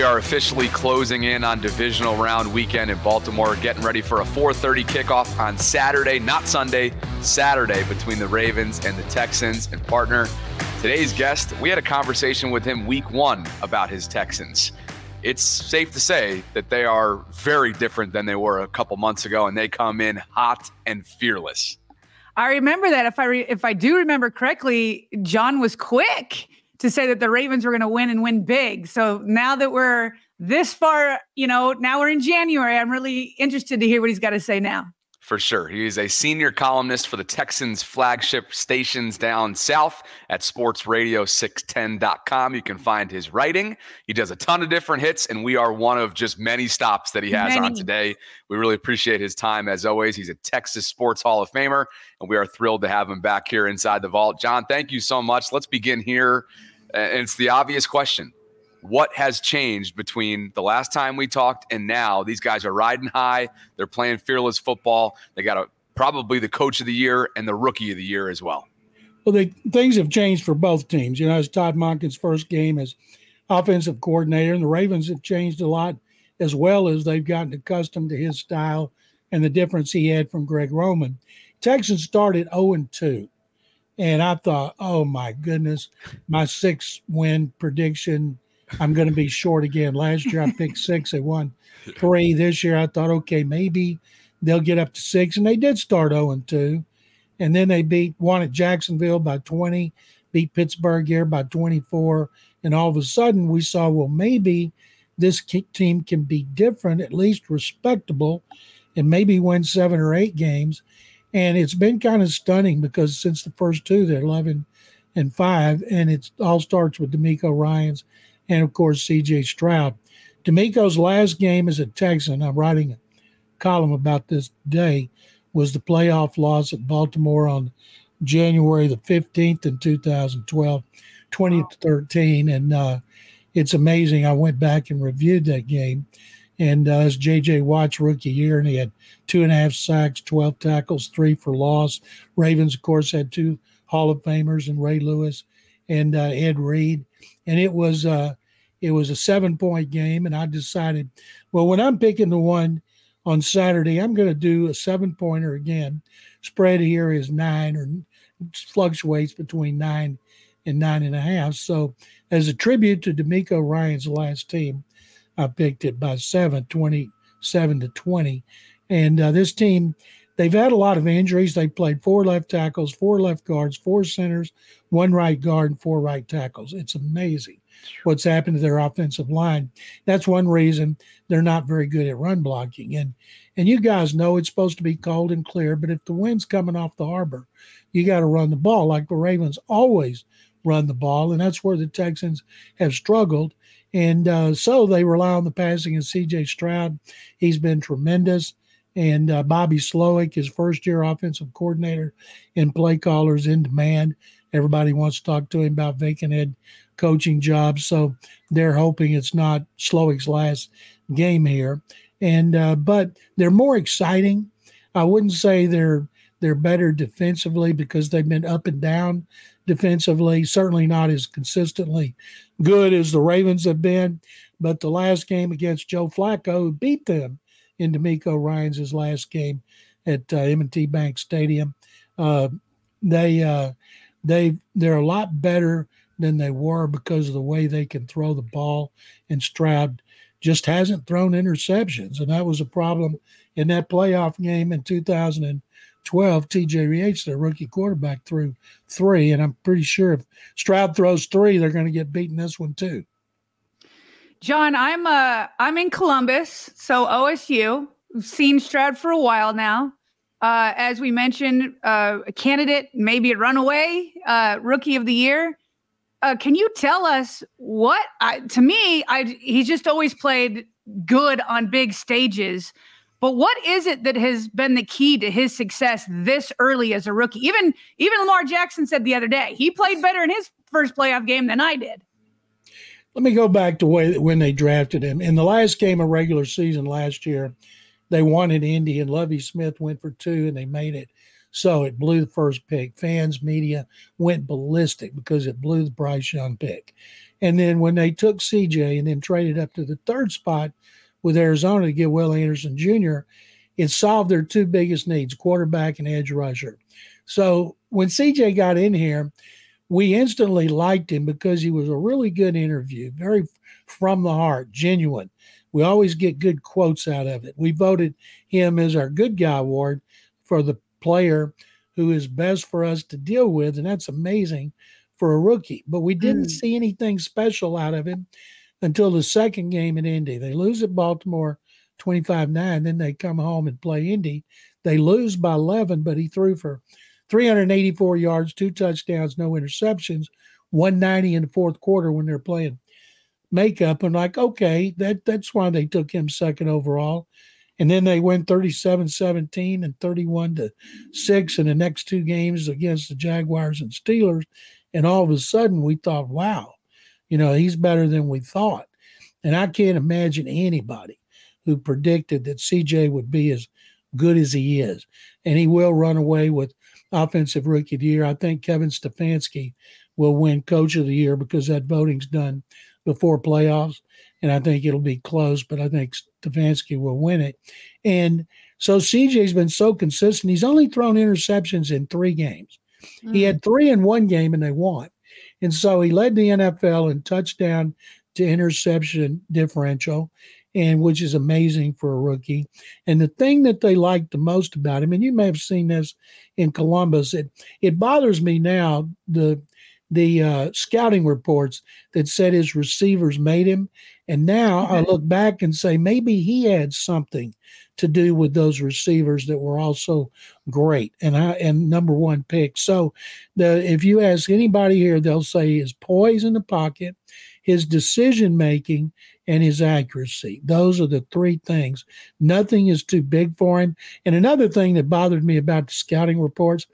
We are officially closing in on divisional round weekend in Baltimore, getting ready for a 4:30 kickoff on Saturday, not Sunday, Saturday between the Ravens and the Texans. And partner, today's guest, we had a conversation with him week 1 about his Texans. It's safe to say that they are very different than they were a couple months ago and they come in hot and fearless. I remember that if I re- if I do remember correctly, John was quick to say that the Ravens were going to win and win big. So now that we're this far, you know, now we're in January, I'm really interested to hear what he's got to say now. For sure. He is a senior columnist for the Texans flagship stations down south at sportsradio610.com. You can find his writing. He does a ton of different hits, and we are one of just many stops that he has many. on today. We really appreciate his time as always. He's a Texas Sports Hall of Famer, and we are thrilled to have him back here inside the vault. John, thank you so much. Let's begin here and it's the obvious question what has changed between the last time we talked and now? These guys are riding high. They're playing fearless football. They got a, probably the coach of the year and the rookie of the year as well. Well, the, things have changed for both teams. You know, it's Todd Monken's first game as offensive coordinator, and the Ravens have changed a lot as well as they've gotten accustomed to his style and the difference he had from Greg Roman. Texans started 0 2. And I thought, oh my goodness, my six win prediction, I'm going to be short again. Last year I picked six, they won three. This year I thought, okay, maybe they'll get up to six. And they did start 0 and 2. And then they beat one at Jacksonville by 20, beat Pittsburgh here by 24. And all of a sudden we saw, well, maybe this team can be different, at least respectable, and maybe win seven or eight games. And it's been kind of stunning because since the first two, they're 11 and 5. And it all starts with DeMeco Ryans and, of course, CJ Stroud. DeMeco's last game as a Texan, I'm writing a column about this today, was the playoff loss at Baltimore on January the 15th in 2012, 20 to 13. And uh, it's amazing. I went back and reviewed that game and uh, it's J.J. Watt's rookie year, and he had two and a half sacks, 12 tackles, three for loss. Ravens, of course, had two Hall of Famers, and Ray Lewis and uh, Ed Reed, and it was uh, it was a seven point game, and I decided, well, when I'm picking the one on Saturday, I'm going to do a seven pointer again. Spread here is nine, or fluctuates between nine and nine and a half. So, as a tribute to DeMeco Ryans' last team, I picked it by seven, 27 to 20. And uh, this team, they've had a lot of injuries. They played four left tackles, four left guards, four centers, one right guard, and four right tackles. It's amazing what's happened to their offensive line. That's one reason they're not very good at run blocking. And and you guys know it's supposed to be cold and clear, but if the wind's coming off the harbor, you got to run the ball like the Ravens always run the ball, and that's where the Texans have struggled. And uh, so they rely on the passing of CJ Stroud. He's been tremendous. And uh, Bobby Slowik, his first year offensive coordinator and play callers in demand. Everybody wants to talk to him about vacant head coaching jobs. So they're hoping it's not Slowik's last game here. And uh, but they're more exciting. I wouldn't say they're they're better defensively because they've been up and down defensively. Certainly not as consistently good as the Ravens have been. But the last game against Joe Flacco beat them in DeMeco Ryans' last game at uh, M&T Bank Stadium. Uh, they uh, they they're a lot better than they were because of the way they can throw the ball. And Stroud just hasn't thrown interceptions, and that was a problem in that playoff game in 2012. T.J. Yates, their rookie quarterback, threw three, and I'm pretty sure if Stroud throws three, they're going to get beaten this one too. John, I'm uh I'm in Columbus, so OSU. Seen Stroud for a while now. Uh, as we mentioned, uh, a candidate, maybe a runaway uh, rookie of the year. Uh, can you tell us what? I, to me, I he's just always played good on big stages. But what is it that has been the key to his success this early as a rookie? Even even Lamar Jackson said the other day he played better in his first playoff game than I did. Let me go back to way, when they drafted him. In the last game of regular season last year, they wanted Indy, and Lovie Smith went for two, and they made it. So it blew the first pick. Fans, media went ballistic because it blew the Bryce Young pick. And then when they took CJ and then traded up to the third spot with Arizona to get Will Anderson Jr., it solved their two biggest needs quarterback and edge rusher. So when CJ got in here, we instantly liked him because he was a really good interview, very from the heart, genuine. We always get good quotes out of it. We voted him as our good guy award for the player who is best for us to deal with, and that's amazing for a rookie. But we didn't mm. see anything special out of him until the second game in Indy. They lose at Baltimore 25 9, then they come home and play Indy. They lose by 11, but he threw for 384 yards, two touchdowns, no interceptions, 190 in the fourth quarter when they're playing makeup. And like, okay, that that's why they took him second overall. And then they went 37 17 and 31 to 6 in the next two games against the Jaguars and Steelers. And all of a sudden, we thought, wow, you know, he's better than we thought. And I can't imagine anybody who predicted that CJ would be as good as he is. And he will run away with Offensive Rookie of the Year. I think Kevin Stefanski will win Coach of the Year because that voting's done before playoffs. And I think it'll be close, but I think Stefanski will win it. And so CJ's been so consistent. He's only thrown interceptions in three games. Mm-hmm. He had mm. three in one game and they won. And so he led the NFL in touchdown to interception differential and which is amazing for a rookie. And the thing that they liked the most about him, and you may have seen this in Columbus, it it bothers me now the the uh, scouting reports that said his receivers made him, and now I look back and say maybe he had something to do with those receivers that were also great and I and number one pick. So the if you ask anybody here, they'll say his poise in the pocket, his decision making, and his accuracy. Those are the three things. Nothing is too big for him. And another thing that bothered me about the scouting reports,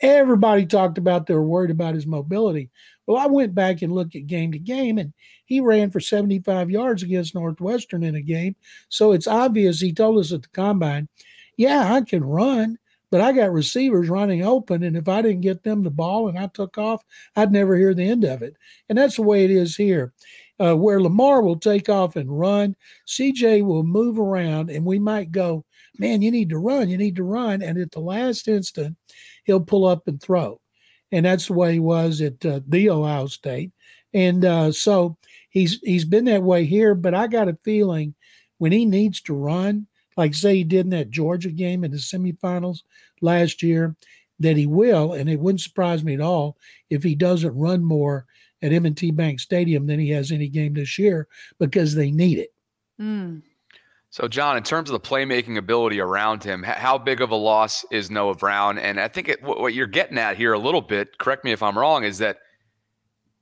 everybody talked about they were worried about his mobility. Well, I went back and looked at game to game, and he ran for 75 yards against Northwestern in a game. So it's obvious he told us at the combine, yeah, I can run, but I got receivers running open. And if I didn't get them the ball and I took off, I'd never hear the end of it. And that's the way it is here uh, where Lamar will take off and run. CJ will move around, and we might go, man, you need to run, you need to run. And at the last instant, he'll pull up and throw. And that's the way he was at uh, the Ohio State. And uh, so he's he's been that way here. But I got a feeling when he needs to run, like say he did in that Georgia game in the semifinals last year, that he will. And it wouldn't surprise me at all if he doesn't run more at M&T Bank Stadium than he has any game this year because they need it. Mm. So, John, in terms of the playmaking ability around him, how big of a loss is Noah Brown? And I think it, what you're getting at here a little bit, correct me if I'm wrong, is that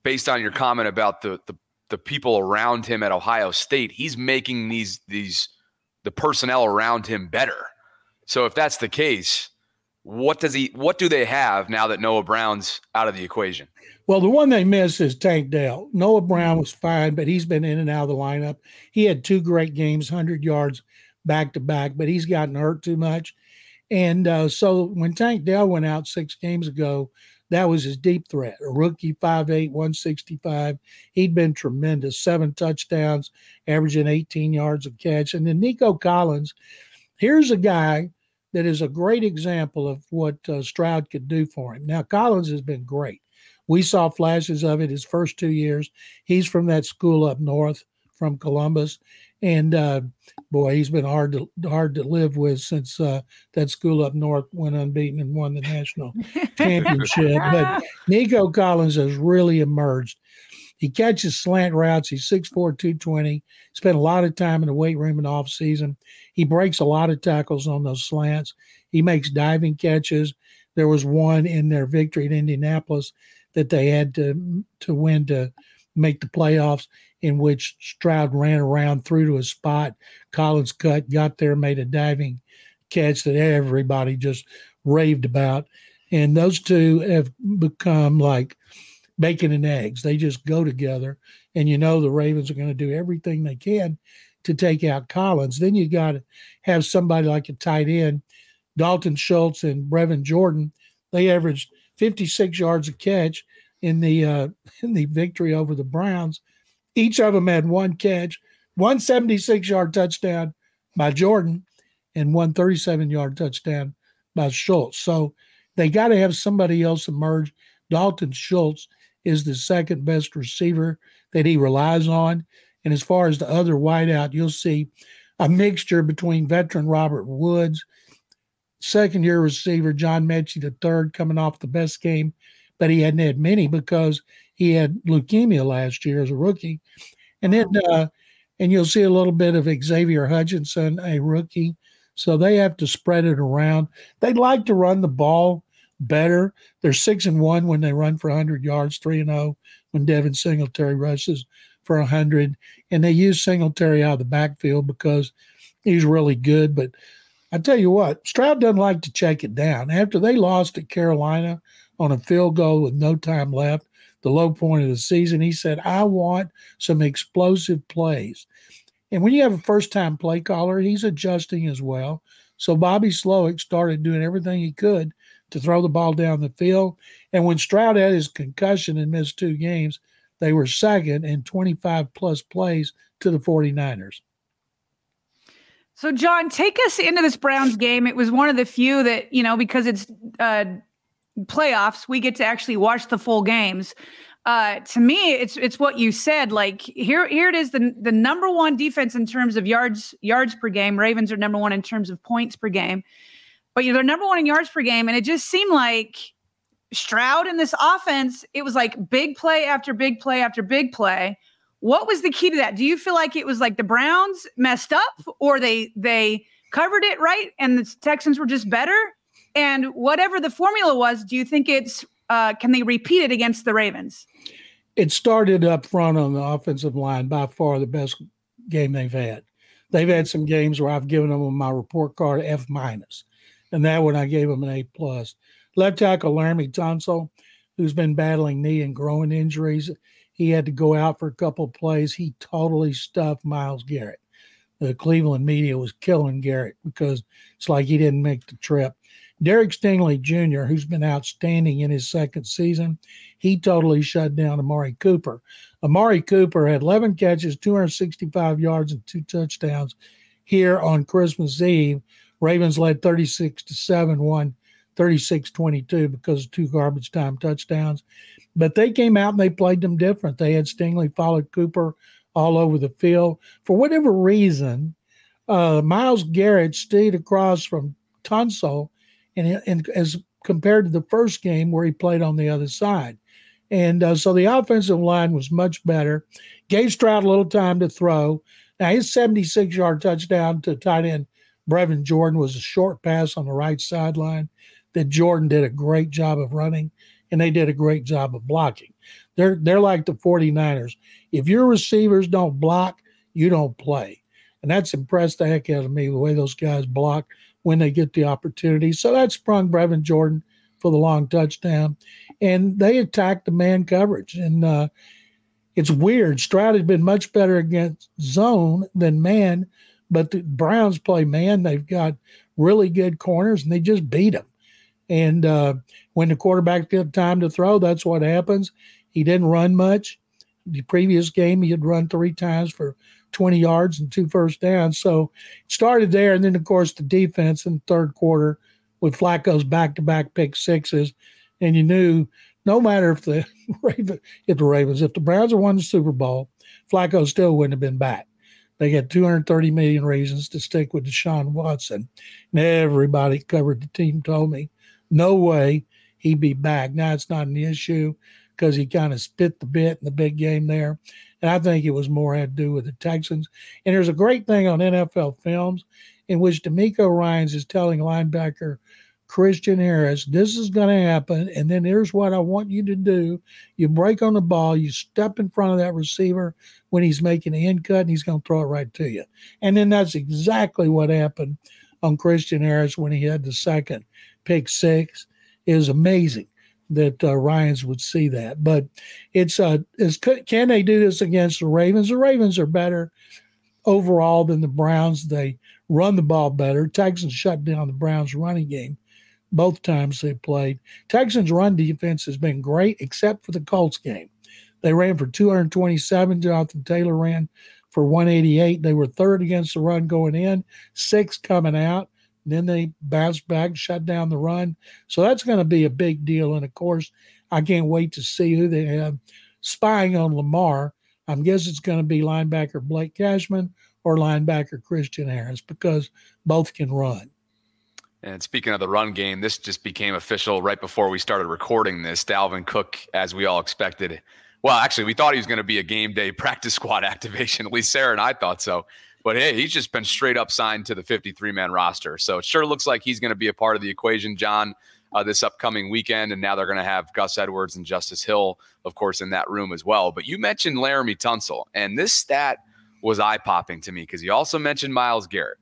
based on your comment about the, the the people around him at Ohio State, he's making these these the personnel around him better. So if that's the case, what does he what do they have now that Noah Brown's out of the equation? Well, the one they miss is Tank Dell. Noah Brown was fine, but he's been in and out of the lineup. He had two great games, 100 yards back to back, but he's gotten hurt too much. And uh, so when Tank Dell went out six games ago, that was his deep threat. A rookie, 5'8, 165. He'd been tremendous. Seven touchdowns, averaging 18 yards of catch. And then Nico Collins, here's a guy that is a great example of what uh, Stroud could do for him. Now, Collins has been great. We saw flashes of it his first two years. He's from that school up north from Columbus, and uh, boy, he's been hard to hard to live with since uh, that school up north went unbeaten and won the national championship. But Nico Collins has really emerged. He catches slant routes. He's 6'4", 220. Spent a lot of time in the weight room in the off season. He breaks a lot of tackles on those slants. He makes diving catches. There was one in their victory at Indianapolis that they had to to win to make the playoffs, in which Stroud ran around through to a spot. Collins cut, got there, made a diving catch that everybody just raved about. And those two have become like bacon and eggs. They just go together. And you know the Ravens are going to do everything they can to take out Collins. Then you got to have somebody like a tight end, Dalton Schultz and Brevin Jordan. They averaged 56 yards a catch in the uh, in the victory over the Browns. Each of them had one catch, one 76 yard touchdown by Jordan, and one 37 yard touchdown by Schultz. So they got to have somebody else emerge. Dalton Schultz is the second best receiver that he relies on. And as far as the other wideout, you'll see a mixture between veteran Robert Woods, second year receiver John Metchie the third coming off the best game, but he hadn't had many because he had leukemia last year as a rookie. And then oh. uh, and you'll see a little bit of Xavier Hutchinson, a rookie. So they have to spread it around. They'd like to run the ball better. They're six and one when they run for 100 yards, three and zero oh when Devin Singletary rushes for 100, and they use Singletary out of the backfield because he's really good. But I tell you what, Stroud doesn't like to check it down. After they lost at Carolina on a field goal with no time left, the low point of the season, he said, I want some explosive plays. And when you have a first time play caller, he's adjusting as well. So Bobby Slowik started doing everything he could to throw the ball down the field. And when Stroud had his concussion and missed two games, they were second in 25 plus plays to the 49ers. So, John, take us into this Browns game. It was one of the few that, you know, because it's uh, playoffs, we get to actually watch the full games. Uh, to me, it's it's what you said. Like here, here it is the the number one defense in terms of yards yards per game. Ravens are number one in terms of points per game, but you know, they're number one in yards per game. And it just seemed like Stroud in this offense, it was like big play after big play after big play. What was the key to that? Do you feel like it was like the Browns messed up, or they they covered it right and the Texans were just better? And whatever the formula was, do you think it's uh, can they repeat it against the Ravens? It started up front on the offensive line, by far the best game they've had. They've had some games where I've given them my report card F minus, and that one I gave him an A plus. Left tackle Laremy Tunsil, who's been battling knee and groin injuries, he had to go out for a couple plays. He totally stuffed Myles Garrett. The Cleveland media was killing Garrett because it's like he didn't make the trip. Derek Stingley Jr., who's been outstanding in his second season, he totally shut down Amari Cooper. Amari Cooper had 11 catches, 265 yards, and two touchdowns here on Christmas Eve. Ravens led 36 to 7, won 36 22 because of two garbage time touchdowns. But they came out and they played them different. They had Stingley followed Cooper all over the field. For whatever reason, uh, Myles Garrett stayed across from Tunsil and, and as compared to the first game where he played on the other side. And uh, so the offensive line was much better. Gave Stroud a little time to throw. Now his 76 yard touchdown to tight end Brevin Jordan was a short pass on the right sideline that Jordan did a great job of running and they did a great job of blocking. They're they're like the 49ers. If your receivers don't block, you don't play. And that's impressed the heck out of me the way those guys block when they get the opportunity. So that sprung Brevin Jordan for the long touchdown. And they attacked the man coverage. And uh, it's weird. Stroud has been much better against zone than man, but the Browns play man. They've got really good corners and they just beat them. And uh, when the quarterback got time to throw, that's what happens. He didn't run much. The previous game, he had run three times for 20 yards and two first downs. So it started there. And then, of course, the defense in the third quarter with Flacco's back to back pick sixes. And you knew no matter if the Raven, if the Ravens, if the Browns had won the Super Bowl, Flacco still wouldn't have been back. They got 230 million reasons to stick with Deshaun Watson. And everybody covered the team told me, no way he'd be back. Now it's not an issue because he kind of spit the bit in the big game there. And I think it was more had to do with the Texans. And there's a great thing on NFL films in which DeMeco Ryans is telling linebacker Christian Harris, this is going to happen. And then here's what I want you to do. You break on the ball, you step in front of that receiver when he's making the end cut, and he's going to throw it right to you. And then that's exactly what happened on Christian Harris when he had the second pick six. It was amazing that uh, Ryans would see that. But it's uh, is can they do this against the Ravens? The Ravens are better overall than the Browns. They run the ball better. Texans shut down the Browns' running game both times they played. Texans' run defense has been great, except for the Colts game. They ran for 227. Jonathan Taylor ran for 188. They were third against the run going in, sixth coming out. Then they bounced back, shut down the run. So that's going to be a big deal. And of course, I can't wait to see who they have spying on Lamar. I guess it's going to be linebacker Blake Cashman or linebacker Christian Harris because both can run. And speaking of the run game, this just became official right before we started recording this. Dalvin Cook, as we all expected, well, actually, we thought he was going to be a game day practice squad activation. At least Sarah and I thought so. But hey, he's just been straight up signed to the 53 man roster. So it sure looks like he's going to be a part of the equation, John, uh, this upcoming weekend. And now they're going to have Gus Edwards and Justice Hill, of course, in that room as well. But you mentioned Laremy Tunsil, and this stat was eye popping to me because you also mentioned Myles Garrett.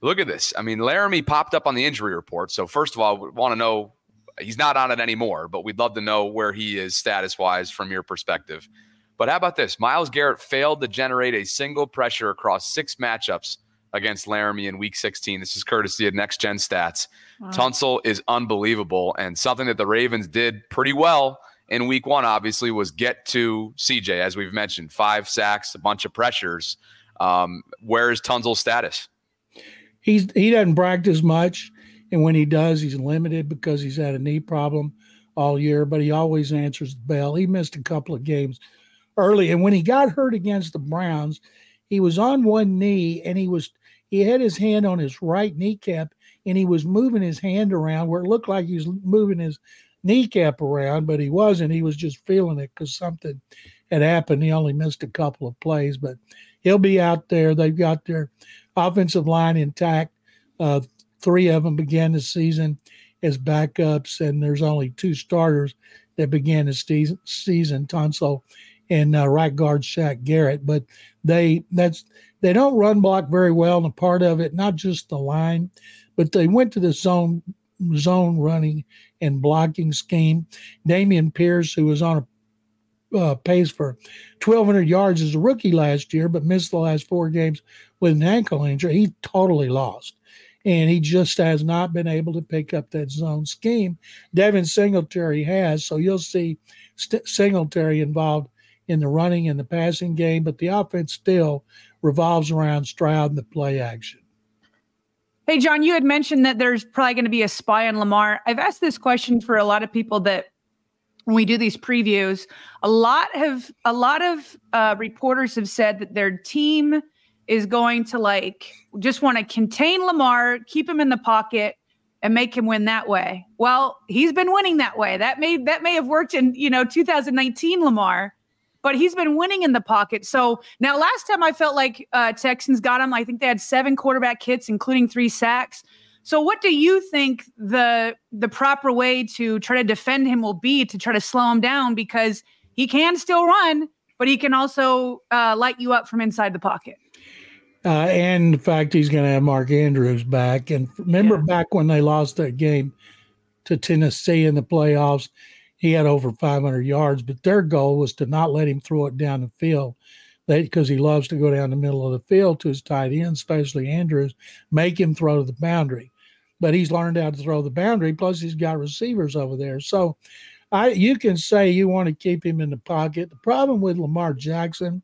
Look at this. I mean, Laremy popped up on the injury report. So, first of all, we want to know he's not on it anymore, but we'd love to know where he is status wise from your perspective. But how about this? Myles Garrett failed to generate a single pressure across six matchups against Laremy in week 16. This is courtesy of Next Gen Stats. Wow. Tunsil is unbelievable. And something that the Ravens did pretty well in week one, obviously, was get to CJ, as we've mentioned, five sacks, a bunch of pressures. Um, where is Tunsil's status? He's he doesn't practice much, and when he does, he's limited because he's had a knee problem all year. But he always answers the bell. He missed a couple of games early. And when he got hurt against the Browns, he was on one knee and he was he had his hand on his right kneecap and he was moving his hand around where it looked like he was moving his kneecap around, but he wasn't. He was just feeling it because something had happened. He only missed a couple of plays, but he'll be out there. They've got their offensive line intact. Uh, three of them began the season as backups, and there's only two starters that began the season. season Tunsil and uh, right guard Shaq Garrett. But they that's they don't run block very well, and a part of it not just the line, but they went to the zone zone running and blocking scheme. Dameon Pierce, who was on a uh, pace for 1,200 yards as a rookie last year, but missed the last four games with an ankle injury, he totally lost. And he just has not been able to pick up that zone scheme. Devin Singletary has, so you'll see St- Singletary involved in the running and the passing game, but the offense still revolves around Stroud and the play action. Hey, John, you had mentioned that there's probably going to be a spy on Lamar. I've asked this question for a lot of people that when we do these previews, a lot have a lot of uh, reporters have said that their team is going to like just want to contain Lamar, keep him in the pocket, and make him win that way. Well, he's been winning that way. That may that may have worked in you know 2019 Lamar, but he's been winning in the pocket. So now, last time I felt like uh, Texans got him, I think they had seven quarterback hits, including three sacks. So, what do you think the the proper way to try to defend him will be to try to slow him down because he can still run, but he can also uh, light you up from inside the pocket. Uh, and in fact he's going to have Mark Andrews back. And remember yeah. back when they lost that game to Tennessee in the playoffs, he had over 500 yards, but their goal was to not let him throw it down the field because he loves to go down the middle of the field to his tight end, especially Andrews, make him throw to the boundary. but he's learned how to throw the boundary. Plus, he's got receivers over there. So, I you can say you want to keep him in the pocket. The problem with Lamar Jackson,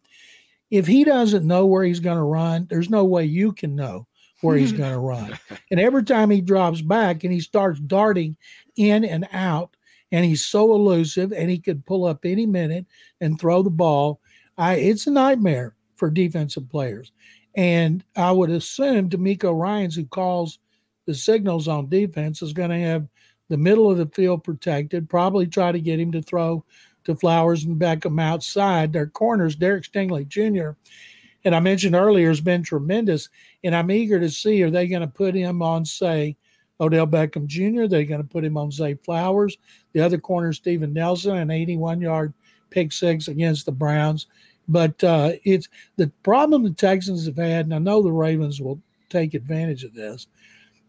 if he doesn't know where he's going to run, there's no way you can know where he's going to run. And every time he drops back and he starts darting in and out, and he's so elusive and he could pull up any minute and throw the ball. I, it's a nightmare for defensive players. And I would assume DeMeco Ryans, who calls the signals on defense, is going to have the middle of the field protected, probably try to get him to throw to Flowers and Beckham outside. Their corners, Derek Stingley Jr., and I mentioned earlier, has been tremendous. And I'm eager to see are they going to put him on, say, Odell Beckham Jr.? They're going to put him on say, Flowers. The other corner, Steven Nelson, an 81 yard pick six against the Browns. But uh, it's the problem the Texans have had, and I know the Ravens will take advantage of this.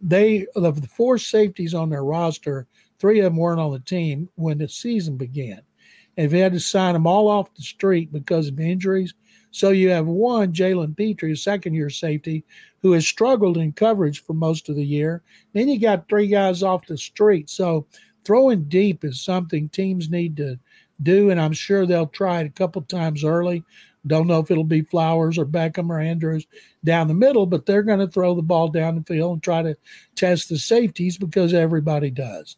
They of the four safeties on their roster, three of them weren't on the team when the season began. And they had to sign them all off the street because of injuries. So you have one, Jalen Pitre, a second year safety, who has struggled in coverage for most of the year. Then you got three guys off the street. So throwing deep is something teams need to do, and I'm sure they'll try it a couple times early. Don't know if it'll be Flowers or Beckham or Andrews down the middle, but they're going to throw the ball down the field and try to test the safeties because everybody does.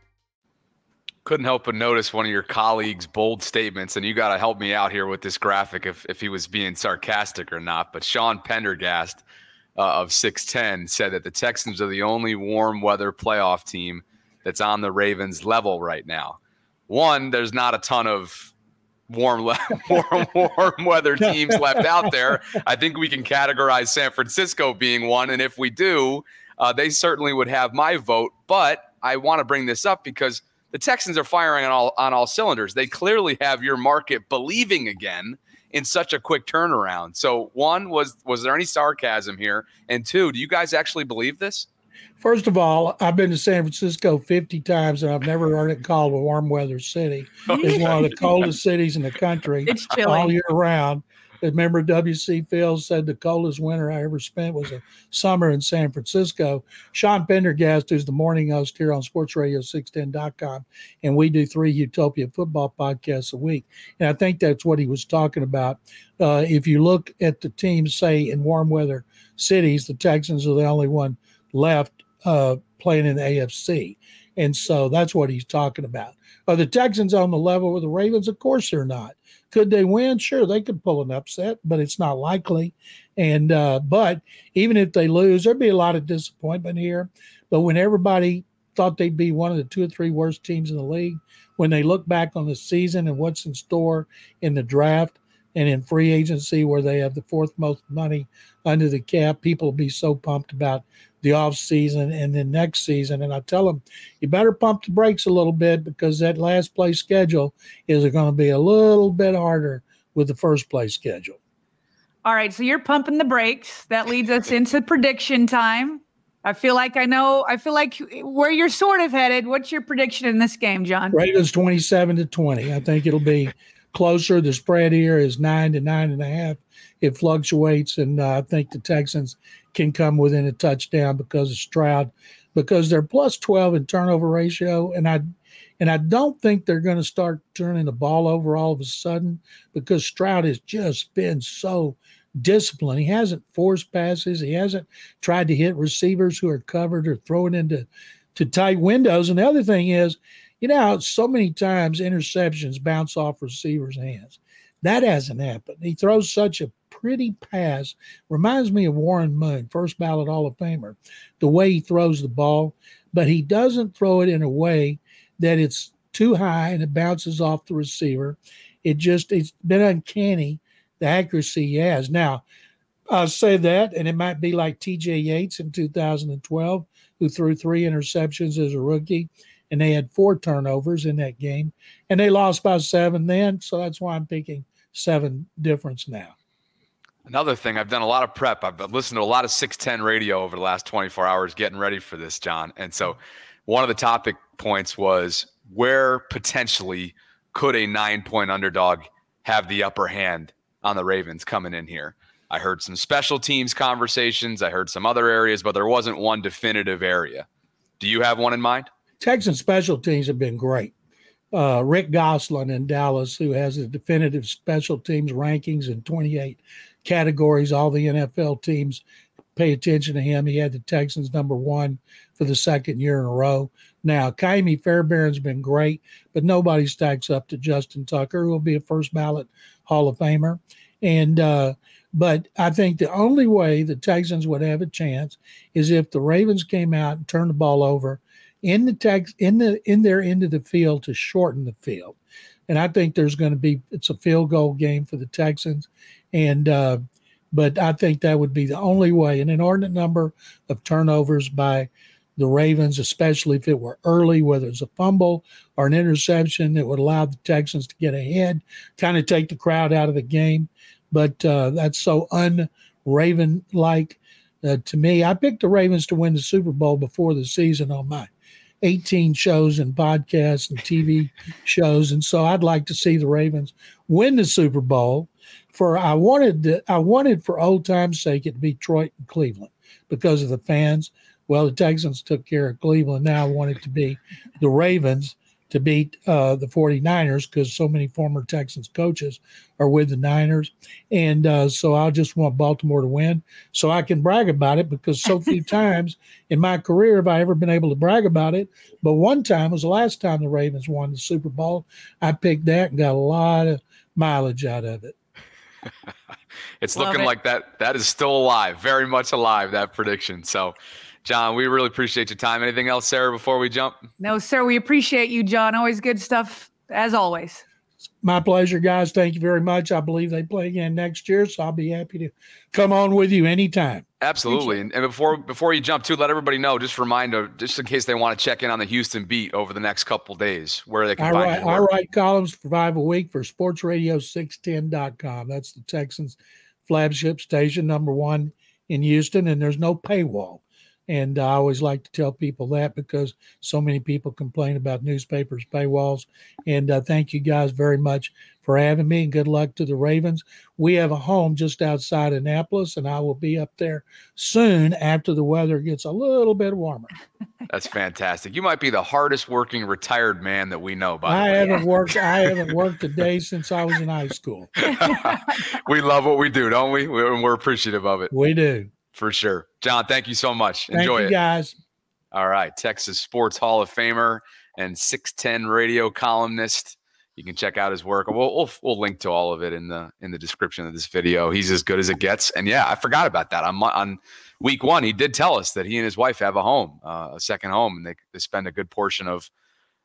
couldn't help but notice one of your colleagues' bold statements, and you got to help me out here with this graphic if, if he was being sarcastic or not. But Sean Pendergast uh, of 610 said that the Texans are the only warm weather playoff team that's on the Ravens level right now. One, there's not a ton of warm, warm, warm weather teams left out there. I think we can categorize San Francisco being one, and if we do, uh, they certainly would have my vote. But I want to bring this up because the Texans are firing on all on all cylinders. They clearly have your market believing again in such a quick turnaround. So, one was was there any sarcasm here? And two, do you guys actually believe this? First of all, I've been to San Francisco 50 times and I've never heard it called a warm weather city. It's one of the coldest cities in the country it's all year round. Remember, W.C. Fields said the coldest winter I ever spent was a summer in San Francisco. Sean Pendergast, who's the morning host here on sportsradio610.com, and we do three Utopia football podcasts a week. And I think that's what he was talking about. Uh, if you look at the teams, say, in warm weather cities, the Texans are the only one left uh, playing in the AFC. And so that's what he's talking about. Are the Texans on the level with the Ravens? Of course they're not. Could they win? Sure, they could pull an upset, but it's not likely. And uh, but even if they lose, there'd be a lot of disappointment here. But when everybody thought they'd be one of the two or three worst teams in the league, when they look back on the season and what's in store in the draft and in free agency, where they have the fourth most money under the cap, people will be so pumped about the off season and then next season. And I tell them, you better pump the brakes a little bit because that last place schedule is going to be a little bit harder with the first place schedule. All right, so you're pumping the brakes. That leads us into prediction time. I feel like I know. I feel like where you're sort of headed. What's your prediction in this game, John? Ravens 27 to 20. I think it'll be closer. The spread here is nine to nine and a half. It fluctuates, and uh, I think the Texans can come within a touchdown because of Stroud, because they're plus 12 in turnover ratio, and I and I don't think they're going to start turning the ball over all of a sudden because Stroud has just been so disciplined. He hasn't forced passes. He hasn't tried to hit receivers who are covered or throw it into to tight windows. And the other thing is, you know, so many times interceptions bounce off receivers' hands. That hasn't happened. He throws such a pretty pass. Reminds me of Warren Moon, first ballot Hall of Famer, the way he throws the ball, but he doesn't throw it in a way that it's too high and it bounces off the receiver. It just, it's been uncanny the accuracy he has. Now, I'll say that, and it might be like TJ Yates in 2012, who threw three interceptions as a rookie, and they had four turnovers in that game, and they lost by seven then. So that's why I'm picking seven difference now. Another thing, I've done a lot of prep. I've listened to a lot of 610 radio over the last 24 hours getting ready for this, John. And so one of the topic points was where potentially could a nine point underdog have the upper hand on the Ravens coming in here? I heard some special teams conversations. I heard some other areas, but there wasn't one definitive area. Do you have one in mind? Texan special teams have been great. Uh, Rick Gosselin in Dallas, who has the definitive special teams rankings in 28 categories. All the NFL teams pay attention to him. He had the Texans number one for the second year in a row. Now, Ka'imi Fairbairn's been great, but nobody stacks up to Justin Tucker, who will be a first ballot Hall of Famer. And uh, but I think the only way the Texans would have a chance is if the Ravens came out and turned the ball over in the tex in the in their end of the field to shorten the field. And I think there's going to be it's a field goal game for the Texans. And uh, but I think that would be the only way. An inordinate number of turnovers by the Ravens, especially if it were early, whether it's a fumble or an interception that would allow the Texans to get ahead, kind of take the crowd out of the game. But uh, that's so un-Raven like uh, to me. I picked the Ravens to win the Super Bowl before the season on my 18 shows and podcasts and TV shows, and so I'd like to see the Ravens win the Super Bowl for I wanted to, I wanted for old times' sake it to be Detroit and Cleveland because of the fans. Well, the Texans took care of Cleveland. Now I want it to be the Ravens to beat uh, the 49ers because so many former Texans coaches are with the Niners. And uh, so I just want Baltimore to win so I can brag about it because so few times in my career have I ever been able to brag about it. But one time was the last time the Ravens won the Super Bowl. I picked that and got a lot of mileage out of it. it's Love looking it. like that that is still alive, very much alive, that prediction. So John, we really appreciate your time. Anything else, Sarah, before we jump? No, sir. We appreciate you, John. Always good stuff, as always. My pleasure, guys. Thank you very much. I believe they play again next year, so I'll be happy to come on with you anytime. Absolutely. And, and, before before you jump to, let everybody know, just remind them, just in case they want to check in on the Houston beat over the next couple days, where they can I find write, I write columns for five a week for sportsradio610.com. That's the Texans flagship station, number one in Houston, and there's no paywall. And I always like to tell people that because so many people complain about newspapers, paywalls. And uh, thank you guys very much for having me and good luck to the Ravens. We have a home just outside Annapolis, and I will be up there soon after the weather gets a little bit warmer. That's fantastic. You might be the hardest working retired man that we know. By I haven't worked. I haven't worked a day since I was in high school. we love what we do, don't we? We're appreciative of it. We do. For sure. John, thank you so much. Thank Enjoy you, it. guys. All right, Texas Sports Hall of Famer and 610 radio columnist. You can check out his work. We'll, we'll, we'll link to all of it in the in the description of this video. He's as good as it gets. And yeah, I forgot about that. On on week one, he did tell us that he and his wife have a home, uh, a second home, and they, they spend a good portion of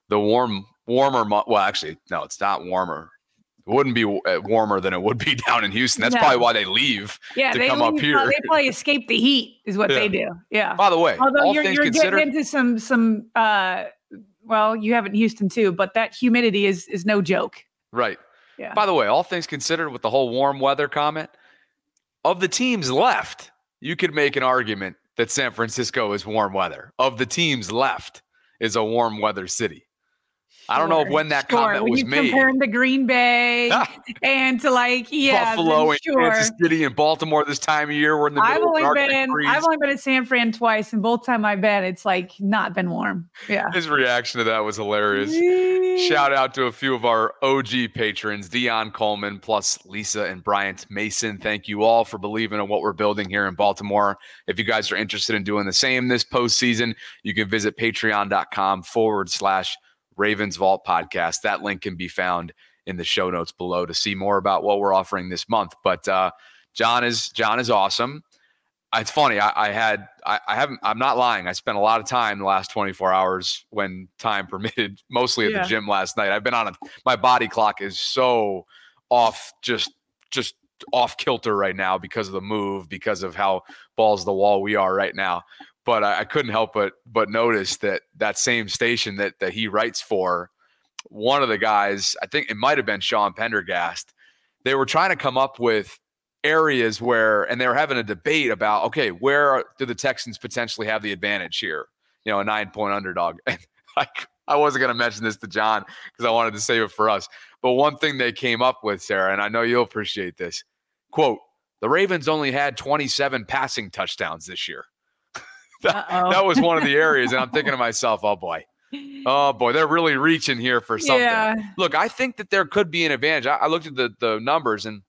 the warm warmer. Well, actually, no, it's not warmer it wouldn't be uh, warmer than it would be down in Houston. That's probably why they leave yeah, to come leave, up here. They probably escape the heat, is what yeah. they do. Yeah. By the way, although you're, you're getting into some some uh, well, you have it in Houston too, but that humidity is is no joke. Right. Yeah. By the way, all things considered, with the whole warm weather comment, of the teams left, you could make an argument that San Francisco is warm weather. Of the teams left, is a warm weather city. I don't know when that sure. comment when was you made. Comparing to Green Bay and to like yeah, Buffalo and sure. Kansas City and Baltimore this time of year. We're in the middle I've only of been I've only been to San Fran twice, and both time I've been, it's like not been warm. Yeah. His reaction to that was hilarious. Shout out to a few of our OG patrons, Dion Coleman, plus Lisa and Bryant Mason. Thank you all for believing in what we're building here in Baltimore. If you guys are interested in doing the same this postseason, you can visit patreon.com forward slash Ravens Vault podcast. That link can be found in the show notes below to see more about what we're offering this month. But uh, John is John is awesome. It's funny. I, I had I, I, haven't. I'm not lying. I spent a lot of time the last 24 hours when time permitted, mostly at yeah. the gym last night. I've been on a. My body clock is so off, just just off kilter right now because of the move, because of how balls the wall we are right now but I, I, couldn't help but but notice that that same station that that he writes for, one of the guys, I think it might have been Sean Pendergast, they were trying to come up with areas where, and they were having a debate about, okay, where do the Texans potentially have the advantage here? You know, a nine point underdog. And like, I wasn't going to mention this to John because I wanted to save it for us. But one thing they came up with, Sarah, and I know you'll appreciate this quote, the Ravens only had 27 passing touchdowns this year that, that, was one of the areas. And I'm thinking to myself, oh boy. Oh boy, they're really reaching here for something. Yeah. Look, I think that there could be an advantage. I, I looked at the the numbers and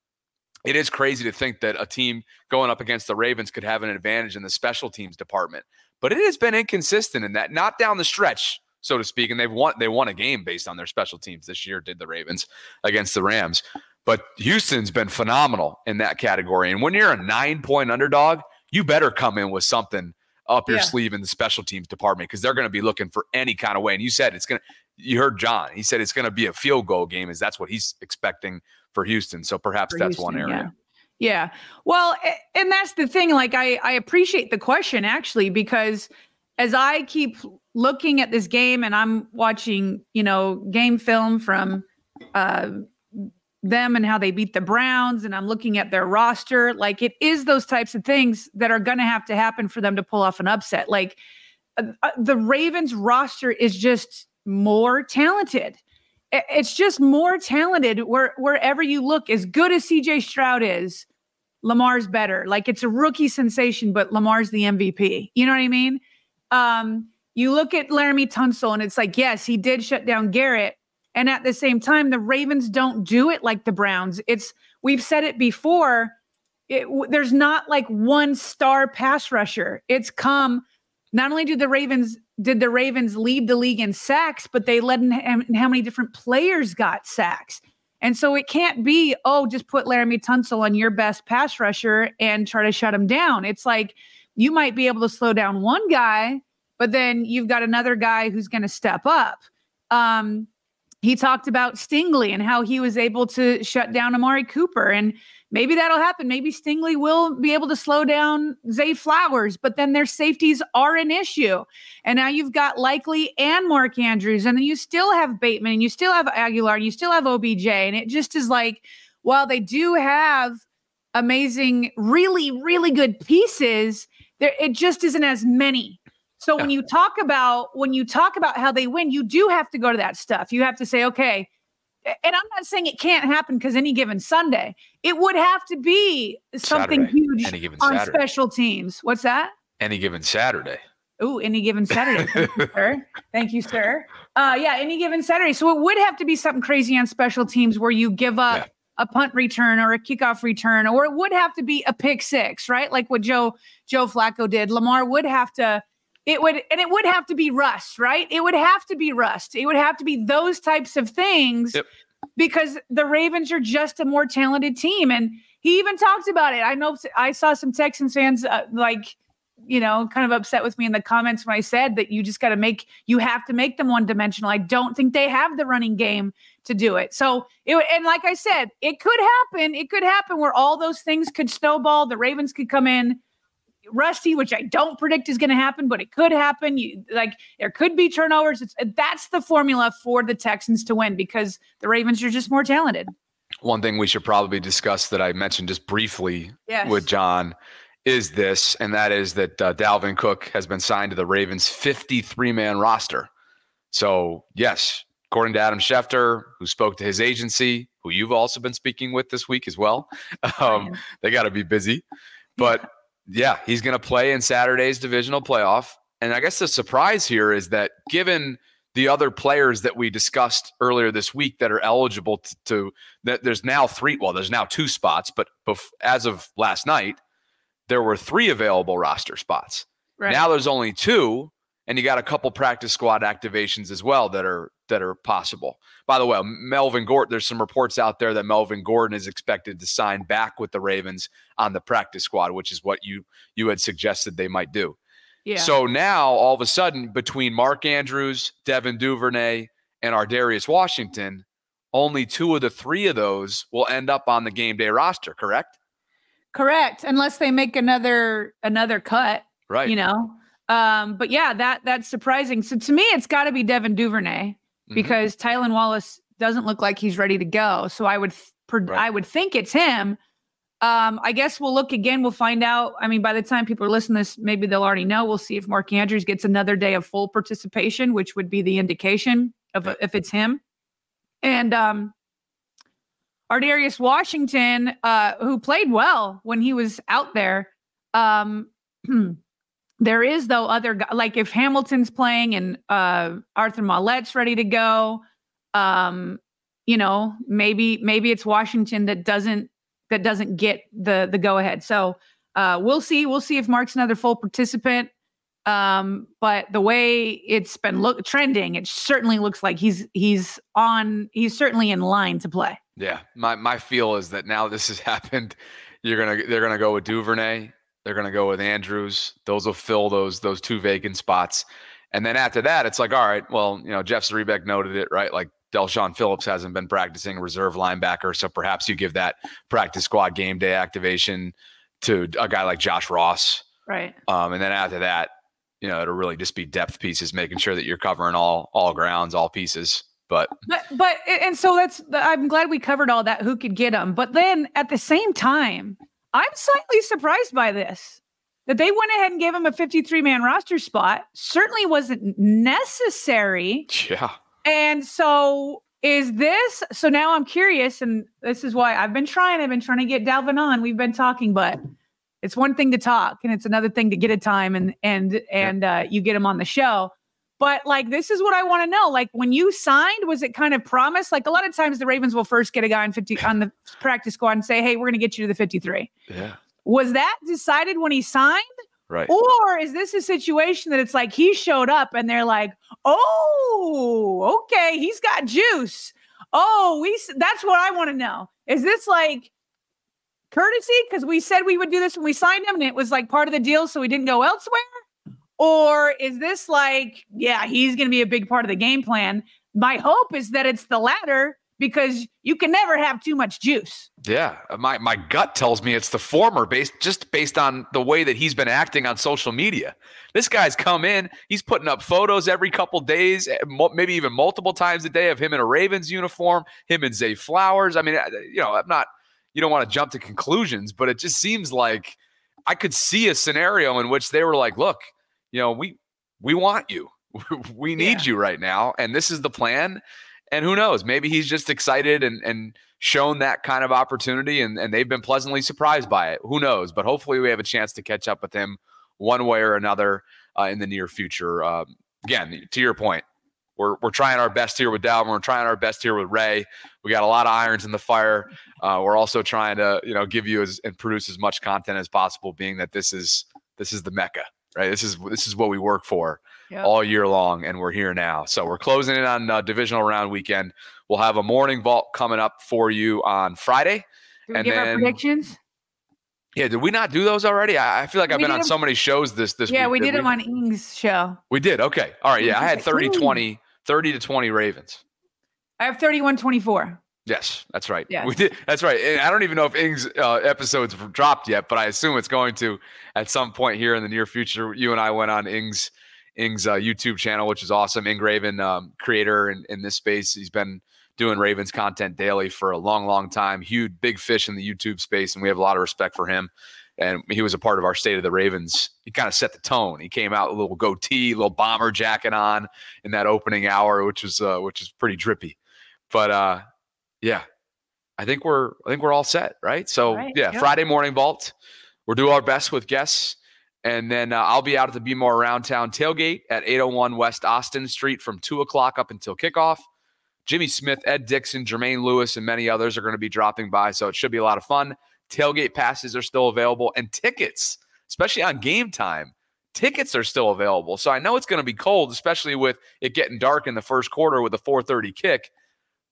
it is crazy to think that a team going up against the Ravens could have an advantage in the special teams department. But it has been inconsistent in that, not down the stretch, so to speak. And they've won they won a game based on their special teams this year, did the Ravens against the Rams. But Houston's been phenomenal in that category. And when you're a nine point underdog, you better come in with something up your yeah. sleeve in the special teams department because they're going to be looking for any kind of way. And you said it's going to, you heard John, he said it's going to be a field goal game, is that's what he's expecting for Houston. So perhaps for that's Houston, one area. Yeah. yeah. Well, and that's the thing. Like, I, I appreciate the question actually, because as I keep looking at this game and I'm watching, you know, game film from, uh, them and how they beat the Browns, and I'm looking at their roster. Like it is those types of things that are going to have to happen for them to pull off an upset. Like uh, uh, the Ravens roster is just more talented. It's just more talented where, wherever you look. As good as CJ Stroud is, Lamar's better. Like it's a rookie sensation, but Lamar's the MVP. You know what I mean? Um, you look at Laremy Tunsil, and it's like, yes, he did shut down Garrett, and at the same time, the Ravens don't do it like the Browns. It's we've said it before. It, there's not like one star pass rusher. It's come. Not only did the Ravens did the Ravens lead the league in sacks, but they led in, in how many different players got sacks. And so it can't be, oh, just put Laremy Tunsil on your best pass rusher and try to shut him down. It's like you might be able to slow down one guy, but then you've got another guy who's going to step up. Um, he talked about Stingley and how he was able to shut down Amari Cooper. And maybe that'll happen. Maybe Stingley will be able to slow down Zay Flowers, but then their safeties are an issue. And now you've got Likely and Mark Andrews, and then you still have Bateman, and you still have Agholor, and you still have OBJ. And it just is like, while they do have amazing, really, really good pieces, there it just isn't as many so yeah. when you talk about when you talk about how they win, you do have to go to that stuff. You have to say, okay, and I'm not saying it can't happen because any given Sunday, it would have to be something Saturday. huge any given on Saturday. special teams. What's that? Any given Saturday. Oh, any given Saturday. Thank you, sir. Thank you, sir. Uh, yeah, any given Saturday. So it would have to be something crazy on special teams where you give up yeah. a punt return or a kickoff return, or it would have to be a pick six, right? Like what Joe Joe Flacco did. Lamar would have to it would and it would have to be rust, right? It would have to be rust. It would have to be those types of things yep. because the Ravens are just a more talented team. And he even talked about it. I know I saw some Texans fans uh, like you know, kind of upset with me in the comments when I said that you just got to make, you have to make them one dimensional. I don't think they have the running game to do it. So, it, and like I said, it could happen. It could happen where all those things could snowball. The Ravens could come in rusty, which I don't predict is going to happen, but it could happen. You, like there could be turnovers. It's, that's the formula for the Texans to win because the Ravens are just more talented. One thing we should probably discuss that I mentioned just briefly yes. with John is this, and that is that uh, Dalvin Cook has been signed to the Ravens 53 man roster. So, yes, according to Adam Schefter, who spoke to his agency, who you've also been speaking with this week as well, um, they got to be busy. But yeah, he's going to play in Saturday's divisional playoff. And I guess the surprise here is that given the other players that we discussed earlier this week that are eligible to, to that there's now three, well, there's now two spots, but bef- as of last night, there were three available roster spots. Right. Now there's only two, and you got a couple practice squad activations as well that are that are possible. By the way, Melvin Gordon, there's some reports out there that Melvin Gordon is expected to sign back with the Ravens on the practice squad, which is what you you had suggested they might do. Yeah. So now all of a sudden, between Mark Andrews, Devin Duvernay, and Ar'Darius Washington, only two of the three of those will end up on the game day roster, correct? Correct, unless they make another another cut. Right. You know. Um, but yeah, that that's surprising. So to me, it's got to be Devin Duvernay mm-hmm. because Tylan Wallace doesn't look like he's ready to go. So I would right. I would think it's him. Um, I guess we'll look again. We'll find out. I mean, by the time people are listening to this, maybe they'll already know. We'll see if Mark Andrews gets another day of full participation, which would be the indication of if it's him. And um, Ar'Darius Washington, uh, who played well when he was out there. Um, there is though other like if Hamilton's playing and uh, Arthur Maulet's ready to go, um, you know, maybe maybe it's Washington that doesn't that doesn't get the the go ahead. So uh, we'll see. We'll see if Mark's another full participant. Um, but the way it's been look trending, it certainly looks like he's he's on. He's certainly in line to play. Yeah, my my feel is that now this has happened. You're gonna they're gonna go with Duvernay. They're gonna go with Andrews. Those will fill those those two vacant spots. And then after that, it's like, all right, well, you know, Jeff Zrebiec noted it, right? Like Del'Shawn Phillips hasn't been practicing reserve linebacker, so perhaps you give that practice squad game day activation to a guy like Josh Ross. Right. Um, and then after that, you know, it'll really just be depth pieces, making sure that you're covering all all grounds, all pieces. But but but and so that's I'm glad we covered all that. Who could get them? But then at the same time, I'm slightly surprised by this that they went ahead and gave him a 53 man roster spot. Certainly wasn't necessary. Yeah. And so is this so now I'm curious, and this is why I've been trying. I've been trying to get Dalvin on. We've been talking, but it's one thing to talk, and it's another thing to get a time and and and uh, you get him on the show. But like, this is what I want to know. Like, when you signed, was it kind of promised? Like, a lot of times the Ravens will first get a guy on 50 on the practice squad and say, hey, we're going to get you to the 53. Yeah. Was that decided when he signed? Right. Or is this a situation that it's like he showed up and they're like, oh, okay, he's got juice. Oh, we that's what I want to know. Is this like courtesy? Because we said we would do this when we signed him and it was like part of the deal, so we didn't go elsewhere? Or is this like, yeah, he's going to be a big part of the game plan? My hope is that it's the latter because you can never have too much juice. Yeah, uh, my my gut tells me it's the former based just based on the way that he's been acting on social media. This guy's come in, he's putting up photos every couple days, eh, maybe even multiple times a day of him in a Ravens uniform, him and Zay Flowers. I mean, uh, uh, you know, I'm not you don't want to jump to conclusions, but it just seems like I could see a scenario in which they were like, look, you know, we we want you. we need yeah. you right now. And this is the plan. And who knows? Maybe he's just excited and and shown that kind of opportunity and, and they've been pleasantly surprised by it. Who knows? But hopefully we have a chance to catch up with him one way or another uh, in the near future. Uh, again, to your point, we're, we're trying our best here with Dalvin. We're trying our best here with Ray. We got a lot of irons in the fire. Uh, we're also trying to, you know, give you as, and produce as much content as possible, being that this is this is the mecca right? This is this is what we work for yep. all year long, and we're here now. So we're closing in on uh, divisional round weekend. We'll have a morning vault coming up for you on Friday. and give then, our predictions? Yeah, did we not do those already? I, I feel like I've we been on them, so many shows this this yeah, week. we did them on Ing's show. We did. Okay. All right. Yeah, I had 30 20, 30 to 20 Ravens. I have 31 24. Yes, that's right. Yeah, we did. That's right. And I don't even know if Ing's uh, episodes dropped yet, but I assume it's going to at some point here in the near future. You and I went on Ing's Ing's uh, YouTube channel, which is awesome. Ing Raven, um, creator in, in this space, he's been doing Ravens content daily for a long, long time. Huge, big fish in the YouTube space, and we have a lot of respect for him. And he was a part of our State of the Ravens. He kind of set the tone. He came out a little goatee, little bomber jacket on in that opening hour, which was uh, which is pretty drippy. But uh, yeah, I think we're I think we're all set, right? So right, yeah, yep. Friday morning vault. We'll do our best with guests. And then uh, I'll be out at the Be More Around Town tailgate at 801 West Austin Street from 2 o'clock up until kickoff. Jimmy Smith, Ed Dickson, Jermaine Lewis, and many others are going to be dropping by. So it should be a lot of fun. Tailgate passes are still available and tickets, especially on game time, tickets are still available. So I know it's going to be cold, especially with it getting dark in the first quarter with a 430 kick.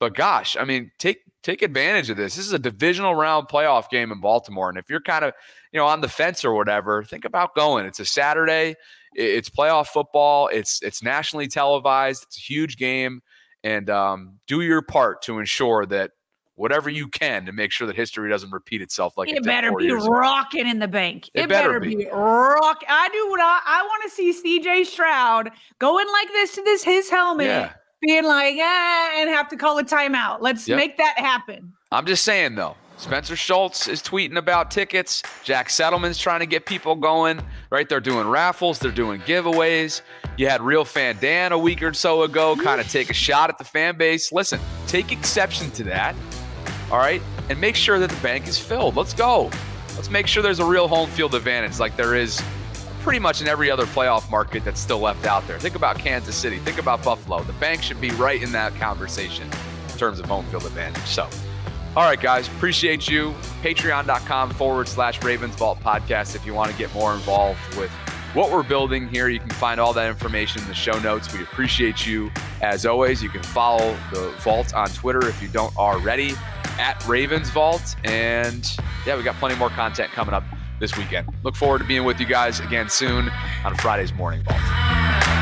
But gosh, I mean, take take advantage of this. This is a divisional round playoff game in Baltimore. And if you're kind of, you know, on the fence or whatever, think about going. It's a Saturday. It's playoff football. It's it's nationally televised. It's a huge game and um, do your part to ensure that whatever you can to make sure that history doesn't repeat itself like it, it better be rocking ago. in the bank. It, it better, better, be, be rock. I do what I, I want to see CJ Stroud going like this to this his helmet, yeah. Being like, ah, and have to call a timeout. Let's yep. make that happen. I'm just saying though, Spencer Schultz is tweeting about tickets. Jack Settleman's trying to get people going, right? They're doing raffles, they're doing giveaways. You had Real Fan Dan a week or so ago kind of take a shot at the fan base. Listen, take exception to that, all right? And make sure that the bank is filled. Let's go. Let's make sure there's a real home field advantage like there is pretty much in every other playoff market that's still left out there. Think about Kansas City, think about Buffalo. The bank should be right in that conversation in terms of home field advantage. So, all right, guys, appreciate you. Patreon.com forward slash Ravens Vault podcast if you want to get more involved with what we're building here. You can find all that information in the show notes. We appreciate you as always. You can follow the Vault on Twitter if you don't already at Ravens Vault. And yeah, we got plenty more content coming up this weekend. Look forward to being with you guys again soon on Friday's Morning Vault.